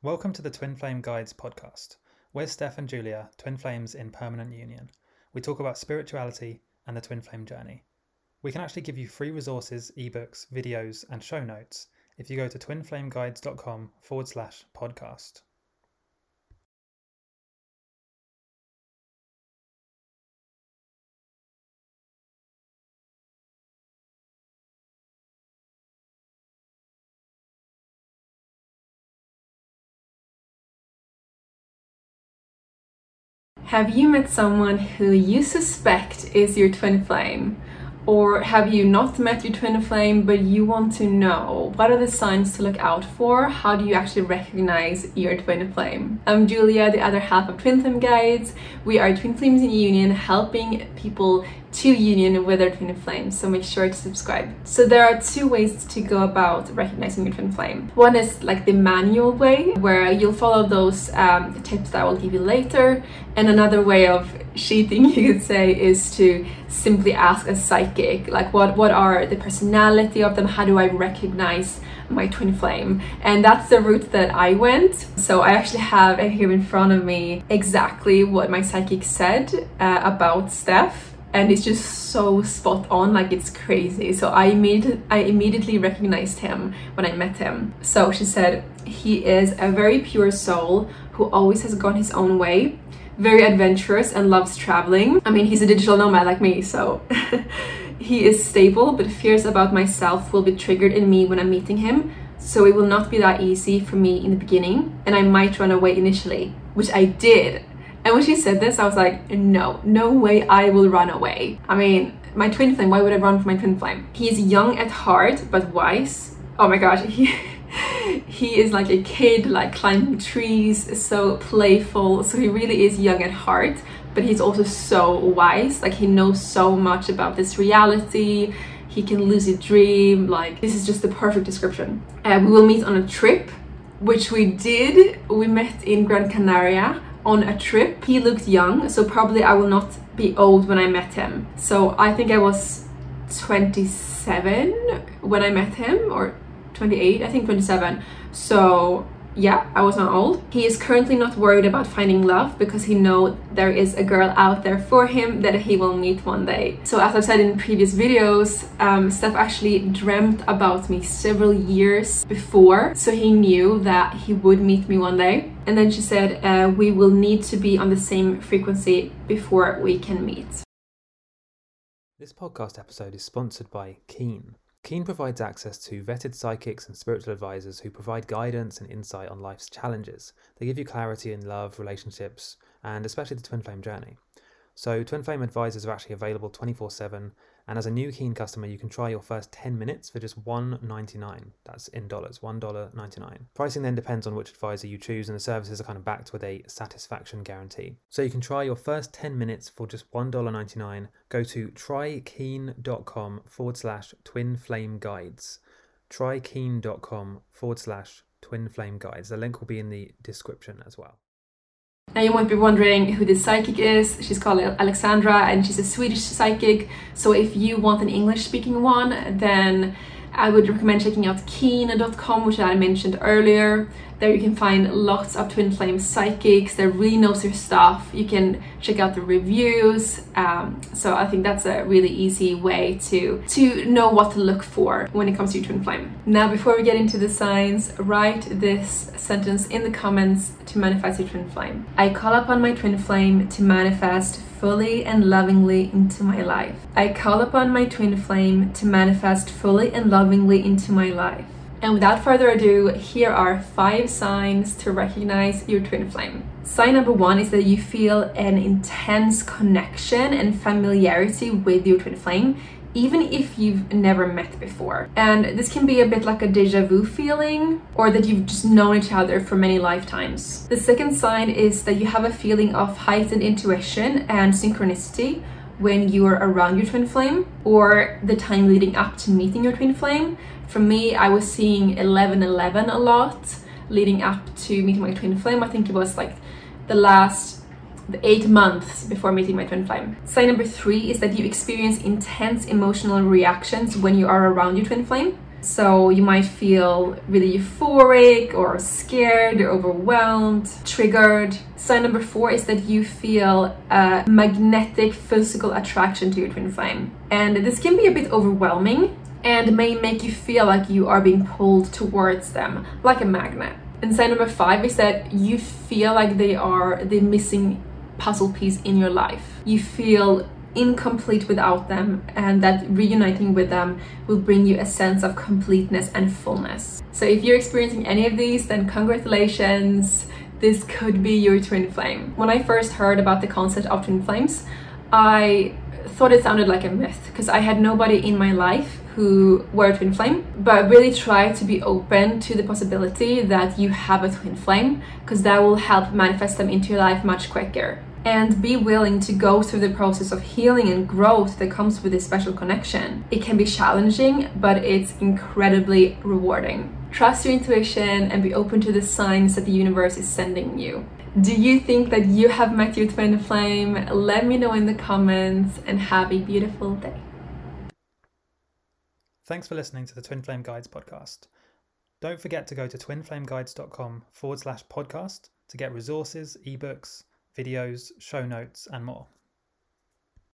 Welcome to the Twin Flame Guides podcast. We're Steph and Julia, twin flames in permanent union. We talk about spirituality and the twin flame journey. We can actually give you free resources, ebooks, videos, and show notes if you go to twinflameguides.com forward slash podcast. Have you met someone who you suspect is your twin flame? Or have you not met your twin flame but you want to know what are the signs to look out for? How do you actually recognize your twin flame? I'm Julia, the other half of Twin Flame Guides. We are twin flames in union helping people to union with twin flame, so make sure to subscribe. So there are two ways to go about recognizing your twin flame. One is like the manual way, where you'll follow those um, tips that I will give you later, and another way of cheating, you could say, is to simply ask a psychic, like what what are the personality of them? How do I recognize my twin flame and that's the route that I went so I actually have here in front of me exactly what my psychic said uh, about Steph and it's just so spot on like it's crazy. So i immediately i immediately recognized him when i met him. So she said he is a very pure soul who always has gone his own way very adventurous and loves traveling. I mean he's a digital nomad like me so he is stable but fears about myself will be triggered in me when i'm meeting him. So it will not be that easy for me in the beginning and i might run away initially which i did and when she said this, I was like, no, no way I will run away. I mean, my twin flame, why would I run from my twin flame? He's young at heart, but wise. Oh my gosh, he, he is like a kid, like climbing trees, so playful. So he really is young at heart, but he's also so wise. Like he knows so much about this reality. He can lucid dream. Like this is just the perfect description. Uh, we will meet on a trip, which we did. We met in Gran Canaria on a trip. He looked young, so probably I will not be old when I met him. So I think I was 27 when I met him, or 28, I think 27. So yeah, I was not old. He is currently not worried about finding love because he know there is a girl out there for him that he will meet one day. So as I've said in previous videos, um, Steph actually dreamt about me several years before, so he knew that he would meet me one day. And then she said, uh, we will need to be on the same frequency before we can meet. This podcast episode is sponsored by Keen. Keen provides access to vetted psychics and spiritual advisors who provide guidance and insight on life's challenges. They give you clarity in love, relationships, and especially the twin flame journey. So, Twin Flame advisors are actually available 24 7, and as a new Keen customer, you can try your first 10 minutes for just $1.99. That's in dollars, $1.99. Pricing then depends on which advisor you choose, and the services are kind of backed with a satisfaction guarantee. So, you can try your first 10 minutes for just $1.99. Go to trykeen.com forward slash twin flame guides. Trykeen.com forward slash twin flame guides. The link will be in the description as well. Now you might be wondering who this psychic is. She's called Alexandra and she's a Swedish psychic. So if you want an English speaking one, then I would recommend checking out keen.com, which I mentioned earlier. There you can find lots of twin flame psychics that really knows their stuff. You can check out the reviews. Um, so I think that's a really easy way to to know what to look for when it comes to twin flame. Now, before we get into the signs, write this sentence in the comments to manifest your twin flame. I call upon my twin flame to manifest fully and lovingly into my life. I call upon my twin flame to manifest fully and lovingly into my life. And without further ado, here are five signs to recognize your twin flame. Sign number one is that you feel an intense connection and familiarity with your twin flame, even if you've never met before. And this can be a bit like a deja vu feeling, or that you've just known each other for many lifetimes. The second sign is that you have a feeling of heightened intuition and synchronicity when you are around your twin flame or the time leading up to meeting your twin flame for me, I was seeing 1111 a lot leading up to meeting my twin flame. I think it was like the last eight months before meeting my twin flame. Sign number three is that you experience intense emotional reactions when you are around your twin flame. So you might feel really euphoric or scared or overwhelmed, triggered. Sign number four is that you feel a magnetic physical attraction to your twin flame. And this can be a bit overwhelming and may make you feel like you are being pulled towards them like a magnet. And sign number five is that you feel like they are the missing puzzle piece in your life. You feel incomplete without them, and that reuniting with them will bring you a sense of completeness and fullness. So, if you're experiencing any of these, then congratulations, this could be your twin flame. When I first heard about the concept of twin flames, I thought it sounded like a myth because I had nobody in my life who were a twin flame, but really try to be open to the possibility that you have a twin flame because that will help manifest them into your life much quicker and be willing to go through the process of healing and growth that comes with this special connection. It can be challenging, but it's incredibly rewarding. Trust your intuition and be open to the signs that the universe is sending you. Do you think that you have met your twin flame? Let me know in the comments and have a beautiful day. Thanks for listening to the Twin Flame Guides podcast. Don't forget to go to twinflameguides.com forward slash podcast to get resources, ebooks, videos, show notes, and more.